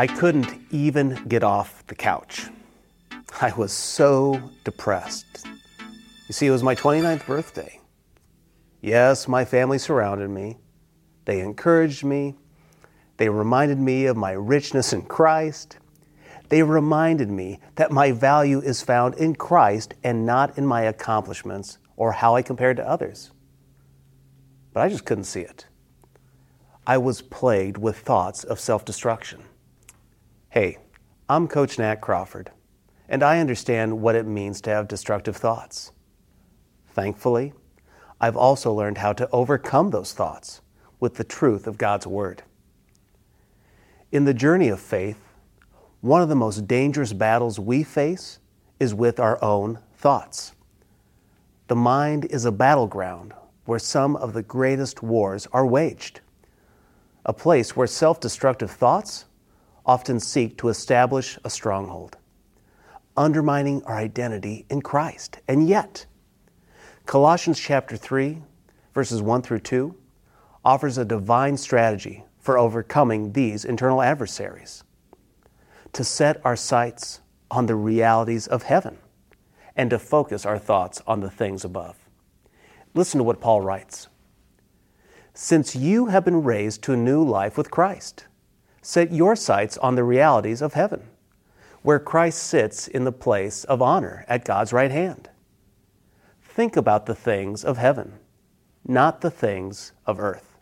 I couldn't even get off the couch. I was so depressed. You see, it was my 29th birthday. Yes, my family surrounded me. They encouraged me. They reminded me of my richness in Christ. They reminded me that my value is found in Christ and not in my accomplishments or how I compared to others. But I just couldn't see it. I was plagued with thoughts of self destruction. Hey, I'm Coach Nat Crawford, and I understand what it means to have destructive thoughts. Thankfully, I've also learned how to overcome those thoughts with the truth of God's Word. In the journey of faith, one of the most dangerous battles we face is with our own thoughts. The mind is a battleground where some of the greatest wars are waged, a place where self destructive thoughts often seek to establish a stronghold, undermining our identity in Christ. And yet, Colossians chapter 3, verses 1 through 2, offers a divine strategy for overcoming these internal adversaries to set our sights on the realities of heaven and to focus our thoughts on the things above. Listen to what Paul writes Since you have been raised to a new life with Christ, Set your sights on the realities of heaven, where Christ sits in the place of honor at God's right hand. Think about the things of heaven, not the things of earth.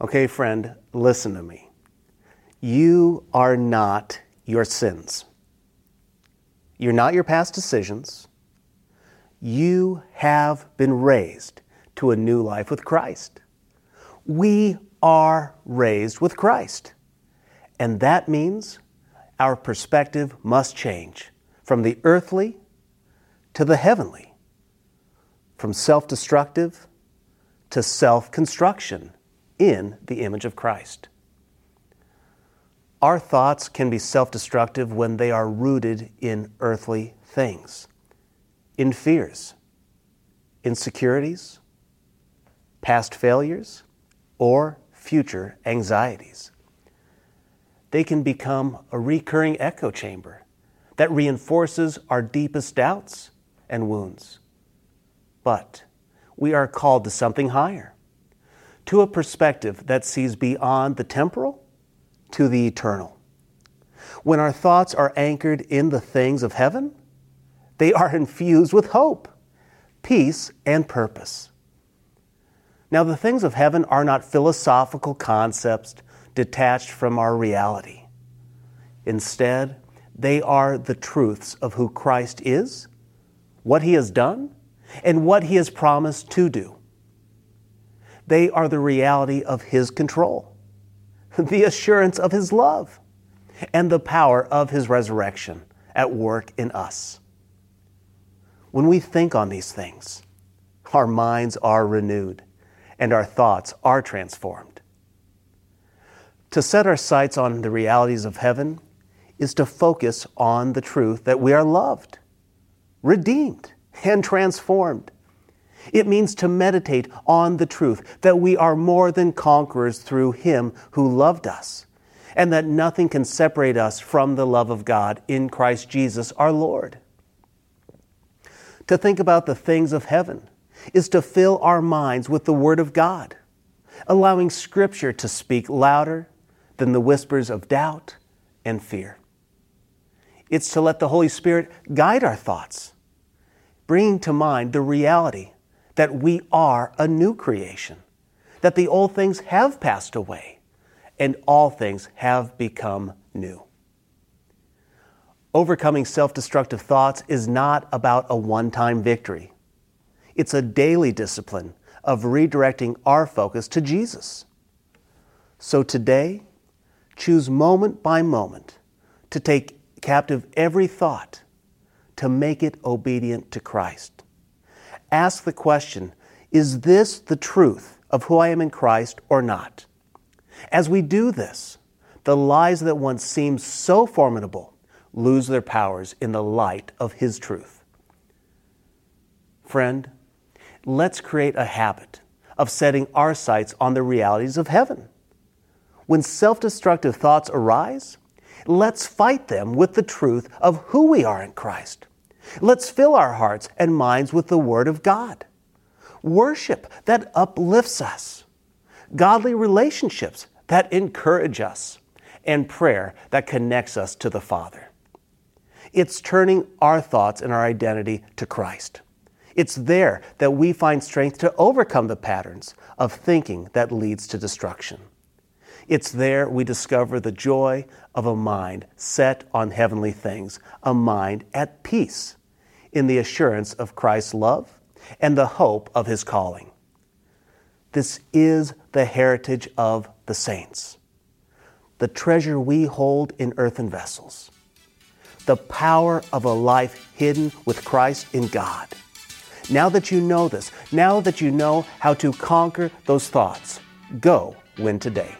Okay, friend, listen to me. You are not your sins. You're not your past decisions. You have been raised to a new life with Christ. We are raised with Christ. And that means our perspective must change from the earthly to the heavenly, from self destructive to self construction in the image of Christ. Our thoughts can be self destructive when they are rooted in earthly things, in fears, insecurities, past failures, or future anxieties. They can become a recurring echo chamber that reinforces our deepest doubts and wounds. But we are called to something higher, to a perspective that sees beyond the temporal to the eternal. When our thoughts are anchored in the things of heaven, they are infused with hope, peace, and purpose. Now, the things of heaven are not philosophical concepts detached from our reality. Instead, they are the truths of who Christ is, what he has done, and what he has promised to do. They are the reality of his control, the assurance of his love, and the power of his resurrection at work in us. When we think on these things, our minds are renewed and our thoughts are transformed. To set our sights on the realities of heaven is to focus on the truth that we are loved, redeemed, and transformed. It means to meditate on the truth that we are more than conquerors through Him who loved us, and that nothing can separate us from the love of God in Christ Jesus our Lord. To think about the things of heaven is to fill our minds with the Word of God, allowing Scripture to speak louder than the whispers of doubt and fear. It's to let the Holy Spirit guide our thoughts, bringing to mind the reality that we are a new creation, that the old things have passed away, and all things have become new. Overcoming self destructive thoughts is not about a one time victory. It's a daily discipline of redirecting our focus to Jesus. So today, choose moment by moment to take captive every thought to make it obedient to Christ. Ask the question Is this the truth of who I am in Christ or not? As we do this, the lies that once seemed so formidable lose their powers in the light of His truth. Friend, let's create a habit of setting our sights on the realities of heaven. When self destructive thoughts arise, let's fight them with the truth of who we are in Christ. Let's fill our hearts and minds with the Word of God. Worship that uplifts us, godly relationships that encourage us, and prayer that connects us to the Father. It's turning our thoughts and our identity to Christ. It's there that we find strength to overcome the patterns of thinking that leads to destruction. It's there we discover the joy of a mind set on heavenly things, a mind at peace in the assurance of Christ's love and the hope of his calling. This is the heritage of the saints, the treasure we hold in earthen vessels, the power of a life hidden with Christ in God. Now that you know this, now that you know how to conquer those thoughts, go win today.